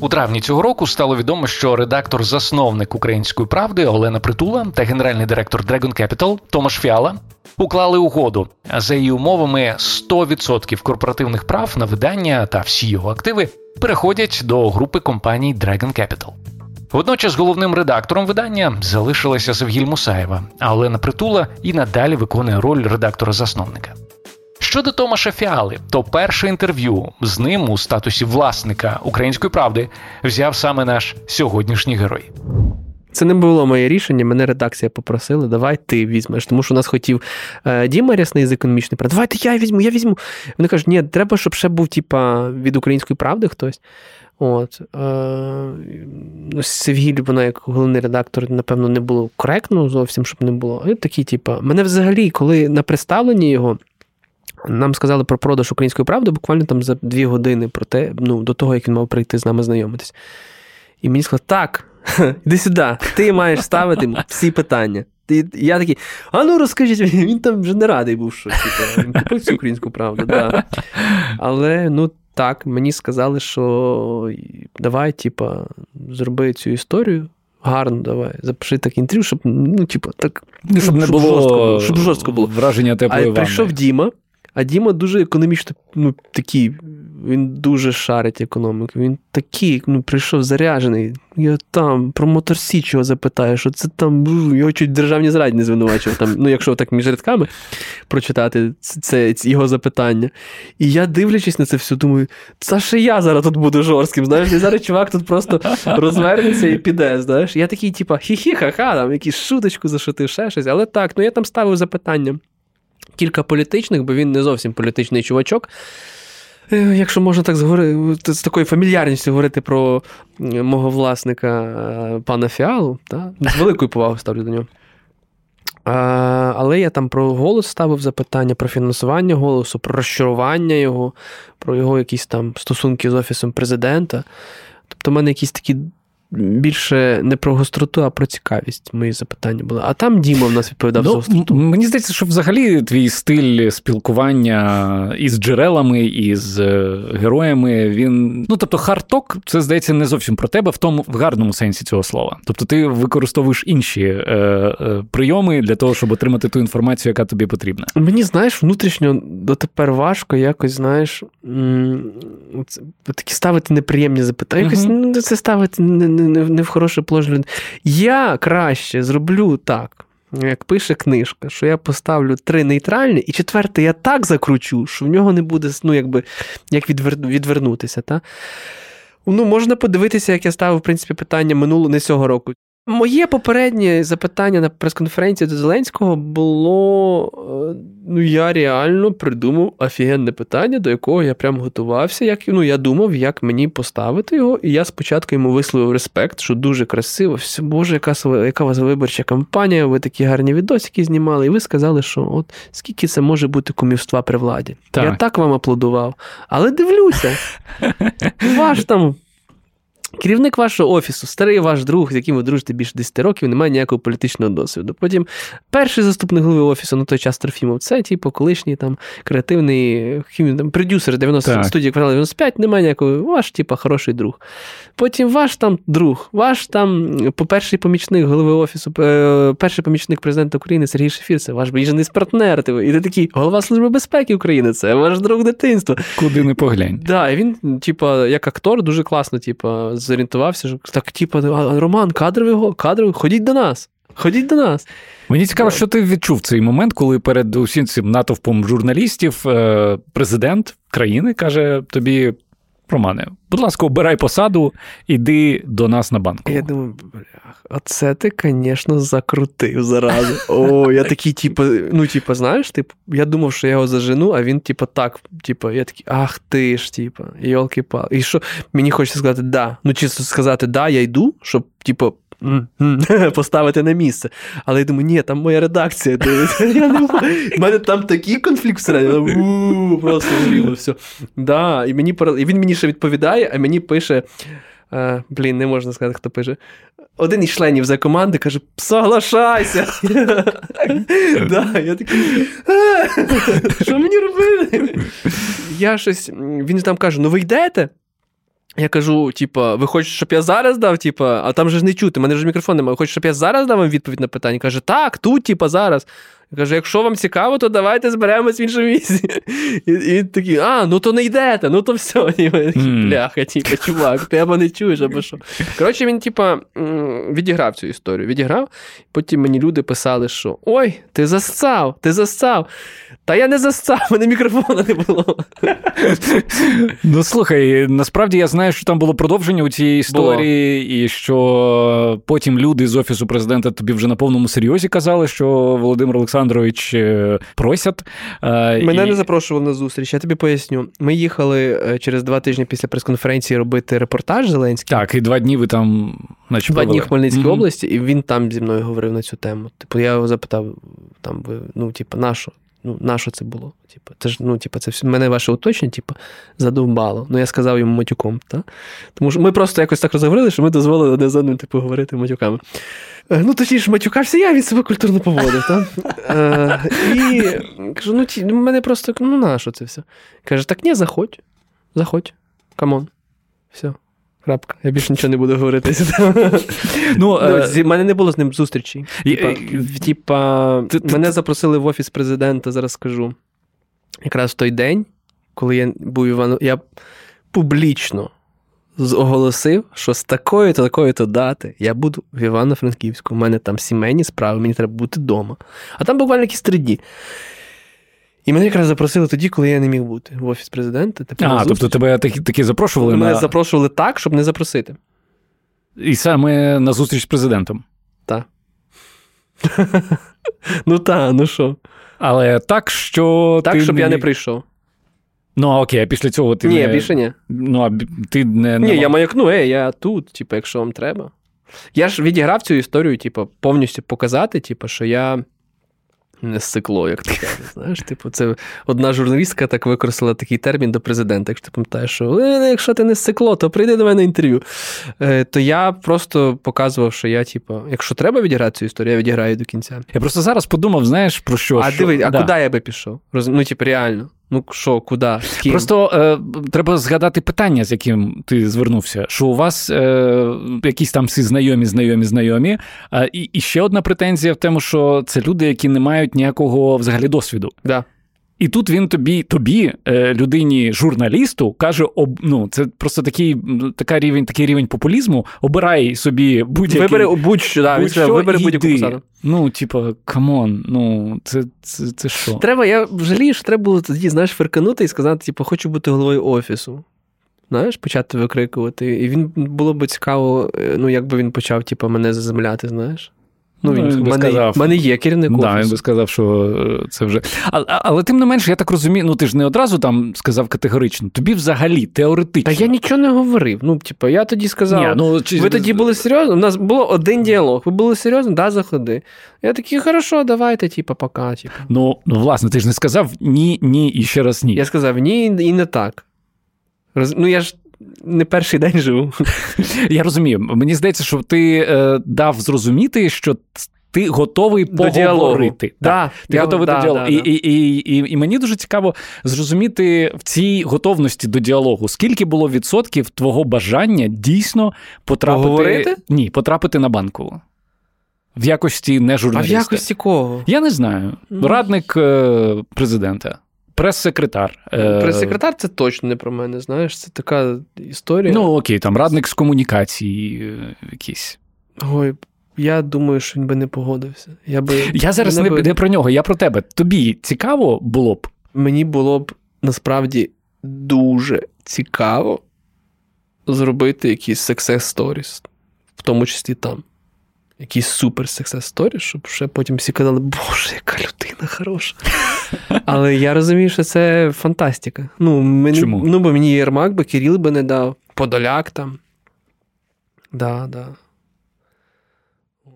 Speaker 1: У травні цього року стало відомо, що редактор-засновник української правди Олена Притула та генеральний директор Dragon Capital Томаш Фіала уклали угоду. За її умовами 100% корпоративних прав на видання та всі його активи переходять до групи компаній Dragon Capital. Водночас головним редактором видання залишилася Севгіль Мусаєва, а Олена Притула і надалі виконує роль редактора-засновника. Щодо Томаша Фіали, то перше інтерв'ю з ним у статусі власника української правди взяв саме наш сьогоднішній герой.
Speaker 5: Це не було моє рішення. Мене редакція попросила, давай ти візьмеш. Тому що у нас хотів е, Діма Рясний з економічної правди. Давайте я візьму, я візьму. Вони кажуть, ні, треба, щоб ще був, типа, від української правди хтось. От. Е, ну, Севгіль, вона як головний редактор, напевно, не було коректно зовсім, щоб не було. І такі, типа, мене взагалі, коли на представленні його. Нам сказали про продаж української правди буквально там за дві години про те, ну, до того, як він мав прийти з нами знайомитись. І мені сказали, так, <laughs> іди сюди, ти маєш ставити всі питання. Ти, я такий, а ну розкажіть, мені, він там вже не радий був, що типу, він купив цю українську правду. Да. Але ну так, мені сказали, що давай, типа, зроби цю історію. Гарно, давай, запиши так інтерв'ю, щоб ну, типу, так,
Speaker 9: Ну, щоб не було,
Speaker 5: жорстко щоб жорстко було.
Speaker 9: враження теплої
Speaker 5: А
Speaker 9: ванни.
Speaker 5: прийшов Діма, а Діма дуже економічно ну, такий, він дуже шарить економіку. Він такий, ну, прийшов заряджений. Я там про мотор Січ його запитаю, що це там його чуть державні зраді не звинувачив. Там, ну, якщо так між рядками прочитати це, це, його запитання. І я, дивлячись на це все, думаю, це ще я зараз тут буду жорстким. Знаєш, і зараз чувак тут просто розвернеться і піде. Знаєш. Я такий, типа, хі-хі, ха-ха, там якусь шуточку зашутив, ще щось. Але так, ну я там ставив запитання кілька політичних, бо він не зовсім політичний чувачок. Е, Якщо можна так з такою фамільярністю говорити про мого власника е, пана Фіалу, та? з великою повагою ставлю до нього. А, але я там про голос ставив запитання, про фінансування голосу, про розчарування його, про його якісь там стосунки з офісом президента. Тобто, в мене якісь такі більше не про гостроту, а про цікавість мої запитання були. А там Діма в нас відповідав за
Speaker 9: Ну,
Speaker 5: гостроту.
Speaker 9: мені здається, що взагалі твій стиль спілкування із джерелами, із е, героями, він. Ну, тобто, хардток, це здається не зовсім про тебе в тому в гарному сенсі цього слова. Тобто, ти використовуєш інші е, е, прийоми для того, щоб отримати ту інформацію, яка тобі потрібна.
Speaker 5: Мені, знаєш, внутрішньо дотепер важко якось, знаєш, м, це- такі ставити неприємні запитання. Якось ну, це ставити не, не, не, в хороше положення. Я краще зроблю так. Як пише книжка, що я поставлю три нейтральні, і четверте я так закручу, що в нього не буде ну, якби, як відвер... відвернутися. Та? Ну, можна подивитися, як я ставив, в принципі, питання минулого, не цього року, Моє попереднє запитання на прес-конференції до Зеленського було: е, ну, я реально придумав офігенне питання, до якого я прям готувався. Як, ну, Я думав, як мені поставити його, і я спочатку йому висловив респект, що дуже красиво. Все, Боже, яка, яка у вас виборча кампанія, ви такі гарні відосики знімали, і ви сказали, що от скільки це може бути кумівства при владі.
Speaker 9: Так.
Speaker 5: Я так вам аплодував. Але дивлюся, <laughs> ваш там Керівник вашого офісу, старий ваш друг, з яким ви дружите більше 10 років, не має ніякого політичного досвіду. Потім перший заступник голови офісу на той час Трофімов, це типу колишній там креативний там, продюсер 90
Speaker 9: Так.
Speaker 5: студії квартал 95, немає ніякого, ваш, типу, хороший друг. Потім ваш там друг, ваш там перший помічник голови офісу, е, перший помічник президента України Сергій Шефір, це ваш бізнес-партнер. типу. І ти такий, голова Служби безпеки України, це ваш друг дитинства.
Speaker 9: Куди не поглянь.
Speaker 5: Да, і він, типа, як актор, дуже класно, типа, зорієнтувався. що Так, типу, «А, Роман, кадровий кадровий, ходіть до нас. Ходіть до нас.
Speaker 9: Мені цікаво, що ти відчув цей момент, коли перед усім цим натовпом журналістів е, президент країни каже тобі: Романе, будь ласка, обирай посаду, іди до нас на банку.
Speaker 5: Я думаю, блях, оце ти, звісно, закрутив заразу. О, я такий, типу, ну, типу, знаєш, типу, я думав, що я його зажену, а він, типу, так, типу, я такий, ах ти ж, типу, йолки пал І що мені хочеться сказати, да. Ну, чисто сказати, да, я йду, щоб, типу. <laughs> Поставити на місце. Але я думаю, ні, там моя редакція. <laughs> У мене там такий конфлікт всередині. Просто горіло все. І, він мені ще відповідає, а мені пише. Е, блін, не можна сказати, хто пише. Один із членів за команди каже: соглашайся. <laughs> я такий, «Е, що мені робити? Я щось, він там каже: ну ви йдете? Я кажу, типа, ви хочете, щоб я зараз дав, типа, а там же ж не чути, мене ж мікрофон немає. Хочете, щоб я зараз дав вам відповідь на питання? Каже, так, тут, типа, зараз. Я кажу, якщо вам цікаво, то давайте зберемось в іншому місці. І, і такий, а, ну то не йдете, ну то все. Такий, Бляха, типа, чувак, ти або не чуєш, або що. Коротше, він, типа, відіграв цю історію. Відіграв. Потім мені люди писали, що ой, ти засцав, ти засцав. Та я не засцав, у мене мікрофона не було.
Speaker 9: Ну слухай, насправді я знаю, що там було продовження у цієї історії, і що потім люди з офісу президента тобі вже на повному серйозі казали, що Володимир Олександрович е, просять. е,
Speaker 5: Мене
Speaker 9: і-
Speaker 5: не запрошували на зустріч, я тобі поясню. Ми їхали е, через два тижні після прес-конференції робити репортаж Зеленський.
Speaker 9: Так, і два дні ви там, наче
Speaker 5: Два дні в Хмельницькій
Speaker 9: Мгм.
Speaker 5: області, і він там зі мною говорив на цю тему. Типу, я його запитав, там, ви, ну, типу, на що? Ну, на що це було? Типу, це ж, ну, типу, це все, мене ваше уточнення, типу, задовбало. Ну, я сказав йому матюком, та? Тому що ми просто якось так розговорили, що ми дозволили одне з одним, типу, говорити матюками. Е, Ну, точніше, матюкався я, він себе культурно поводив. Та? Е, і кажу, ну, ну, мене просто, ну, на що це все? Каже, так ні, заходь. Заходь. Come on. Все. Крапка. Я більше нічого не буду говорити. <laughs>
Speaker 9: Ну,
Speaker 5: Ну,
Speaker 9: е,
Speaker 5: мене не було з ним зустрічі. Типа, в-
Speaker 9: ти-
Speaker 5: мене запросили в офіс президента, зараз скажу. Якраз в той день, коли я був Івано, я публічно оголосив, що з такої то такої то дати я буду в Івано-Франківську. У мене там сімейні справи, мені треба бути вдома. А там буквально якісь три дні. І мене якраз запросили тоді, коли я не міг бути в офіс президента. На
Speaker 9: А, тобто тебе таки, таки запрошували
Speaker 5: мене
Speaker 9: на...
Speaker 5: запрошували так, щоб не запросити.
Speaker 9: і саме на зустріч з президентом.
Speaker 5: Так. <laughs> ну так, ну що?
Speaker 9: Але так, що.
Speaker 5: Так,
Speaker 9: ти
Speaker 5: щоб я не прийшов.
Speaker 9: Ну, а окей, а після цього ти.
Speaker 5: Ні,
Speaker 9: не...
Speaker 5: більше ні.
Speaker 9: Ну, а ти не.
Speaker 5: Ні,
Speaker 9: не-
Speaker 5: я маякну, ей, я тут, типу, якщо вам треба. Я ж відіграв цю історію, типу, повністю показати, типу, що я не стекло, як ти кажеш. Знаєш, типу, це одна журналістка так використала такий термін до президента. Якщо ти пам'ятаєш, що «Е, якщо ти не стекло, то прийди до мене на інтерв'ю. Е, то я просто показував, що я, типу, якщо треба відіграти цю історію, я відіграю до кінця.
Speaker 9: Я просто зараз подумав, знаєш, про що.
Speaker 5: а
Speaker 9: що...
Speaker 5: диви, а
Speaker 9: да.
Speaker 5: куди я би пішов? Роз... Ну, типу, реально. Ну що, куди? З ким?
Speaker 9: Просто е, треба згадати питання, з яким ти звернувся, що у вас е, якісь там всі знайомі, знайомі, знайомі. Е, і, і ще одна претензія в тому, що це люди, які не мають ніякого взагалі досвіду.
Speaker 5: Да.
Speaker 9: І тут він тобі, тобі, е, людині, журналісту, каже: об, ну, це просто такий, така рівень, такий рівень популізму. Обирай собі будь-який.
Speaker 5: Вибери будь-що, да,
Speaker 9: будь-що
Speaker 5: вибери будь-яку посаду.
Speaker 9: Ну, типа, come on, ну, це, це, це що?
Speaker 5: Треба, я жалію, що треба було тоді, знаєш, ферканути і сказати, типу, хочу бути головою офісу. знаєш, почати викрикувати. І він було б цікаво, е, ну, якби він почав, типу, мене заземляти, знаєш. Ну, він,
Speaker 9: він би
Speaker 5: мене,
Speaker 9: сказав.
Speaker 5: мене є керівник
Speaker 9: Да, він би сказав, що е, це вже. А, а- але тим не менше, я так розумію, ну ти ж не одразу там сказав категорично. Тобі взагалі теоретично.
Speaker 5: Та я нічого не говорив. Ну, типу, я тоді сказав.
Speaker 9: Ні, ну, чи...
Speaker 5: Ви тоді були серйозно? У нас було один діалог. Ви були серйозно? Да, заходи. Я такий, хорошо, давайте, типу, пока. Типу.
Speaker 9: Ну, ну, власне, ти ж не сказав ні, ні і ще раз ні.
Speaker 5: Я сказав, ні, і не так. Роз... Ну, я ж не перший день живу. <laughs>
Speaker 9: Я розумію. Мені здається, що ти е, дав зрозуміти, що ти готовий
Speaker 5: До
Speaker 9: поговорити.
Speaker 5: Да,
Speaker 9: Ти
Speaker 5: я-
Speaker 9: готовий
Speaker 5: да,
Speaker 9: до діалогу.
Speaker 5: да,
Speaker 9: і,
Speaker 5: да.
Speaker 9: і, і, і, і мені дуже цікаво зрозуміти в цій готовності до діалогу, скільки було відсотків твого бажання дійсно потрапити
Speaker 5: Поговорити?
Speaker 9: Ні, потрапити на банку. В якості не журналіста.
Speaker 5: А в якості кого?
Speaker 9: Я не знаю.
Speaker 5: Ну.
Speaker 9: Радник е, президента, прес-секретар. е,
Speaker 5: Прес-секретар це точно не про мене, знаєш, це така історія.
Speaker 9: Ну, окей, там радник з комунікації е, якийсь.
Speaker 5: Ой, я думаю, що він би не погодився. Я би,
Speaker 9: Я зараз не,
Speaker 5: би-
Speaker 9: не про нього, я про тебе. Тобі цікаво було б.
Speaker 5: Мені було б насправді дуже цікаво зробити якісь success stories, в тому числі там. Якісь супер success stories, щоб ще потім всі казали, боже, яка людина хороша. <laughs> Але я розумію, що це фантастика. Ну, мені,
Speaker 9: Чому?
Speaker 5: ну бо мені Єрмак би Кирил би не дав, Подоляк там. Да, да. От.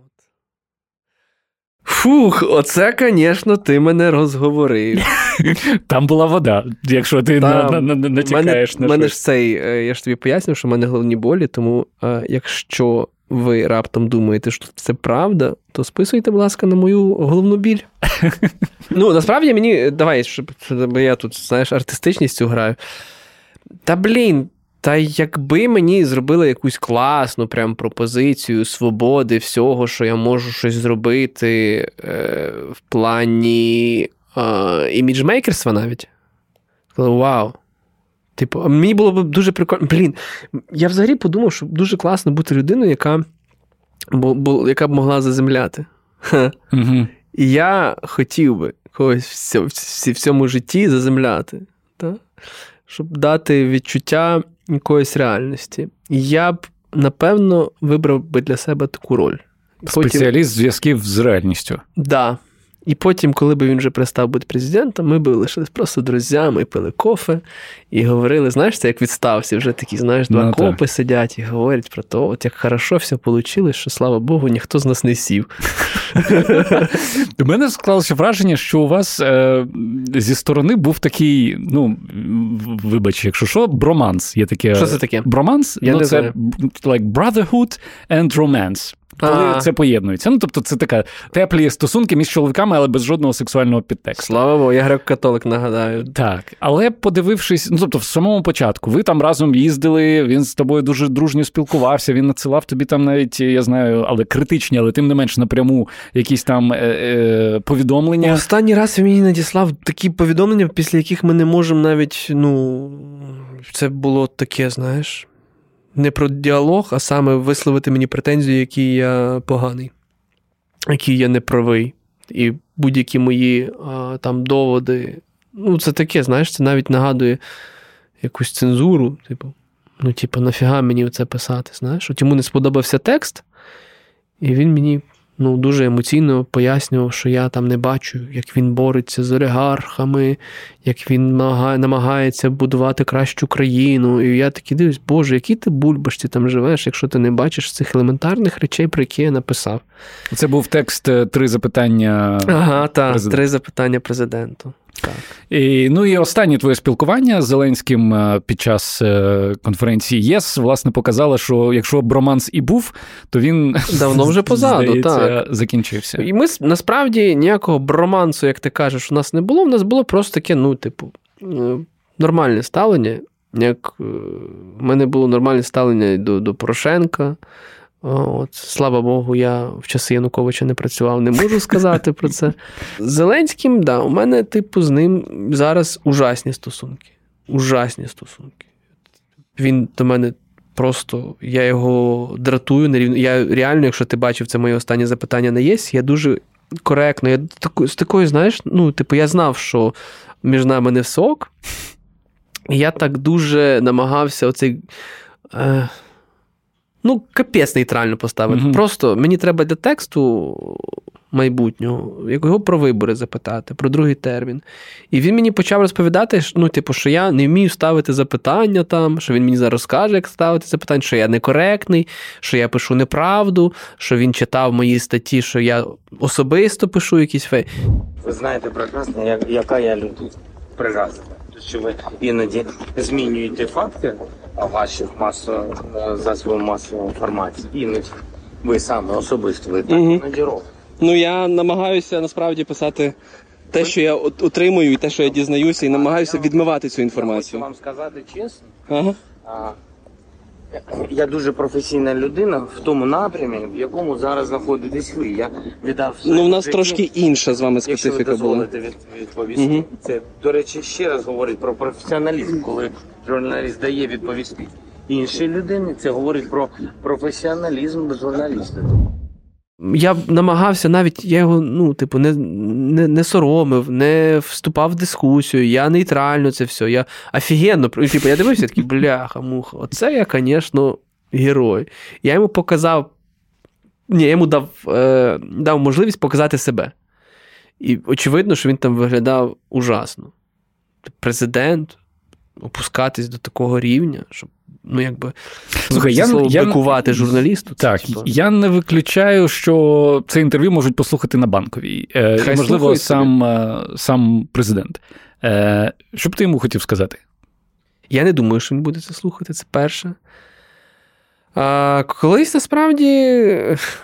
Speaker 5: Фух, оце, звісно, ти мене розговорив. <laughs>
Speaker 9: Там була вода, якщо ти
Speaker 5: Там.
Speaker 9: на, на, на, натякаєш
Speaker 5: мене,
Speaker 9: на
Speaker 5: мене ж цей, е, я ж тобі пояснив, що в мене головні болі, тому е, якщо ви раптом думаєте, що це правда, то списуйте, будь ласка, на мою головну біль. <laughs> ну, насправді мені, давай, щоб я тут, знаєш, артистичністю граю. Та блін. Та якби мені зробили якусь класну прям пропозицію свободи, всього, що я можу щось зробити е, в плані е, іміджмейкерства навіть. Сказали, вау. Типу, мені було б дуже прикольно. Блін, я взагалі подумав, що дуже класно бути людиною, яка, бо, бо, яка б могла заземляти.
Speaker 9: Угу.
Speaker 5: І я хотів би когось в цьому- в цьому житті заземляти, та? щоб дати відчуття якоїсь реальності. І я б, напевно, вибрав би для себе таку роль. Потім,
Speaker 9: Спеціаліст зв'язків з реальністю.
Speaker 5: да. І потім, коли б він вже перестав бути президентом, ми б лишились просто друзями, і пили кофе і говорили, знаєш, це як відставці, вже такі, знаєш, два
Speaker 9: Ну, так.
Speaker 5: копи сидять і говорять про те, от як хорошо все вийшло, що слава Богу, ніхто з нас не сів. <laughs>
Speaker 9: У мене склалося враження, що у вас е, зі сторони був такий, ну, вибач, якщо що, броманс. Є таке.
Speaker 5: Що це таке?
Speaker 9: Броманс?
Speaker 5: Я
Speaker 9: ну,
Speaker 5: не
Speaker 9: це
Speaker 5: знаю.
Speaker 9: like brotherhood and romance. Коли
Speaker 5: А.
Speaker 9: це поєднується. Ну, тобто, це така теплі стосунки між чоловіками, але без жодного сексуального підтексту.
Speaker 5: Слава Богу, я греко-католик, нагадаю.
Speaker 9: Так, але подивившись, ну тобто, в самому початку, ви там разом їздили, він з тобою дуже дружньо спілкувався, він надсилав тобі там навіть, я знаю, але критичні, але тим не менш напряму якісь там е, е, повідомлення.
Speaker 5: Останній раз він мені надіслав такі повідомлення, після яких ми не можемо навіть, ну, це було таке, знаєш, не про діалог, а саме висловити мені претензію, який я поганий, який я неправий. І будь-які мої а, там доводи. Ну, це таке, знаєш, це навіть нагадує якусь цензуру. Типу, ну, типу, нафіга мені це писати, знаєш? От йому не сподобався текст, і він мені ну, дуже емоційно пояснював, що я там не бачу, як він бореться з олігархами, як він намагається будувати кращу країну. І я такий дивлюсь, Боже, які ти бульбашці там живеш, якщо ти не бачиш цих елементарних речей, про які я написав.
Speaker 9: Це був текст е, три запитання.
Speaker 5: Ага, так, три запитання президенту. Так.
Speaker 9: І, ну і останнє твоє спілкування з Зеленським е, під час е, конференції ЄС власне показало, що якщо б романс і був, то він
Speaker 5: Давно вже <laughs> позаду,
Speaker 9: здається,
Speaker 5: так.
Speaker 9: закінчився.
Speaker 5: І ми насправді ніякого бромансу, як ти кажеш, у нас не було. У нас було просто таке, ну, типу, е, нормальне ставлення. Як в мене було нормальне ставлення до, до Порошенка. От, слава Богу, я в часи Януковича не працював, не можу сказати про це. З Зеленським, да, у мене, типу, з ним зараз ужасні стосунки. Ужасні стосунки. Він до мене просто, я його дратую нерівно. Я реально, якщо ти бачив це моє останнє запитання на ЄС, я дуже коректно. Я з такою, знаєш, ну, типу, я знав, що між нами не все ок. І я так дуже намагався оцей. Е, ну, капець нейтрально поставити.
Speaker 9: Мгм.
Speaker 5: Просто мені треба для тексту майбутнього, його про вибори запитати, про другий термін. І він мені почав розповідати, ну, типу, що я не вмію ставити запитання там, що він мені зараз розкаже, як ставити запитання, що я некоректний, що я пишу неправду, що він читав мої статті, що я особисто пишу якісь фей.
Speaker 7: Ви знаєте прекрасно, як, яка я людина. Прекрасно. Що ви іноді змінюєте факти ваших масо, засобів масової інформації. Іноді ви саме особисто ви так
Speaker 5: Мгм.
Speaker 7: іноді.
Speaker 5: Ну я намагаюся насправді писати те, що я от- отримую, і те, що я дізнаюся, і намагаюся відмивати цю
Speaker 7: Я хочу
Speaker 5: інформацію.
Speaker 7: вам сказати чесно.
Speaker 5: Ага.
Speaker 7: А, Я дуже професійна людина в тому напрямі, в якому зараз знаходитесь ви. Я віддав
Speaker 5: Ну, в нас трошки інша з вами
Speaker 7: Якщо ви
Speaker 5: специфіка була.
Speaker 7: дозволите від, відповісти,
Speaker 5: Мгм.
Speaker 7: це до речі ще раз говорить про професіоналізм, коли журналіст дає відповісти іншій людині. Це говорить про професіоналізм журналіста.
Speaker 5: Я намагався навіть, я його, ну, типу, не, не, не соромив, не вступав в дискусію, я нейтрально це все. Я офігенно. Типу, я дивився такий, бляха, муха. Оце я, звісно, герой. Я йому показав. Ні, я йому дав, е, дав можливість показати себе. І очевидно, що він там виглядав ужасно. Президент опускатись до такого рівня, щоб, ну, якби,
Speaker 9: Слухай, я-
Speaker 5: слово
Speaker 9: я-
Speaker 5: бикувати журналісту. це,
Speaker 9: Так,
Speaker 5: типу,
Speaker 9: я не виключаю, що це інтерв'ю можуть послухати на банковій. Е,
Speaker 5: Хай
Speaker 9: і, можливо, сам, е, сам президент. Е, Що б ти йому хотів сказати?
Speaker 5: Я не думаю, що він буде це слухати, це перше. А, колись насправді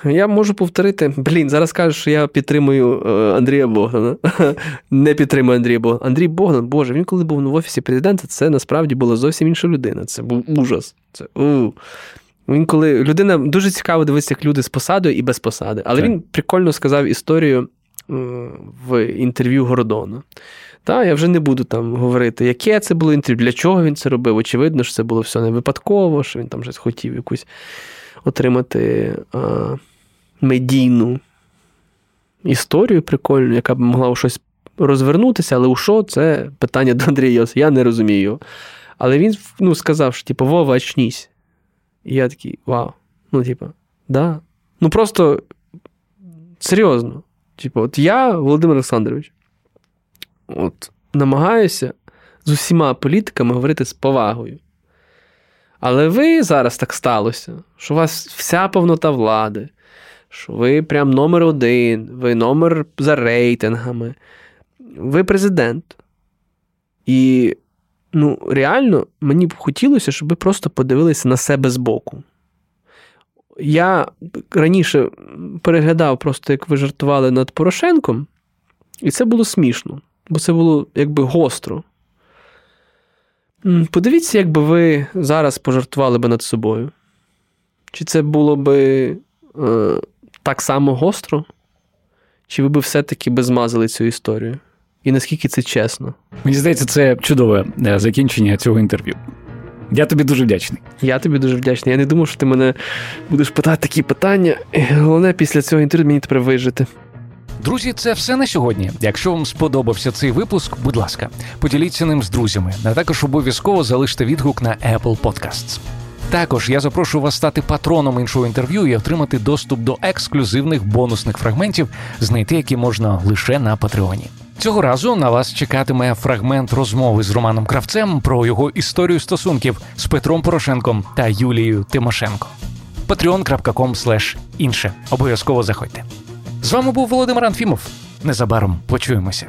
Speaker 5: я можу повторити. Блін, зараз кажу, що я підтримую е, Андрія Богдана. <laughs> Не підтримую Андрія Богдана. Андрій Богдан, Боже, він коли був в офісі президента, це насправді була зовсім інша людина. Це був ужас. Це у. Він коли людина дуже цікаво дивитися, як люди з посадою і без посади. Але
Speaker 9: Так.
Speaker 5: він прикольно сказав історію е, в інтерв'ю Гордона. Та, я вже не буду там говорити, яке це було інтерв'ю, для чого він це робив. Очевидно, що це було все не випадково, що він там вже хотів якусь отримати а, медійну історію прикольну, яка б могла у щось розвернутися, але у що це питання до Андрія Йос. Я не розумію. Але він ну, сказав, що типу, Вова, очнись. І я такий, вау. Ну, типу, да. Ну просто серйозно. Типу, от я, Володимир Олександрович, от, намагаюся з усіма політиками говорити з повагою. Але ви зараз так сталося, що у вас вся повнота влади, що ви прям номер один, ви номер за рейтингами, ви президент. І ну, реально мені б хотілося, щоб ви просто подивилися на себе збоку. Я раніше переглядав просто, як ви жартували над Порошенком, і це було смішно, бо це було якби гостро. Подивіться, як би ви зараз пожартували би над собою. Чи це було би е, так само гостро? Чи ви би все-таки би змазали цю історію? І наскільки це чесно?
Speaker 9: Мені здається, це чудове е, закінчення цього інтерв'ю. Я тобі дуже вдячний.
Speaker 5: Я тобі дуже вдячний. Я не думав, що ти мене будеш питати такі питання. Головне, після цього інтерв'ю мені тепер вижити.
Speaker 1: Друзі, це все на сьогодні. Якщо вам сподобався цей випуск, будь ласка, поділіться ним з друзями, а також обов'язково залиште відгук на Apple Podcasts. Також я запрошую вас стати патроном іншого інтерв'ю і отримати доступ до ексклюзивних бонусних фрагментів, знайти які можна лише на Патреоні. Цього разу на вас чекатиме фрагмент розмови з Романом Кравцем про його історію стосунків з Петром Порошенком та Юлією Тимошенко. patreon.com інше. Обов'язково заходьте. З вами був Володимир Анфімов. Незабаром почуємося.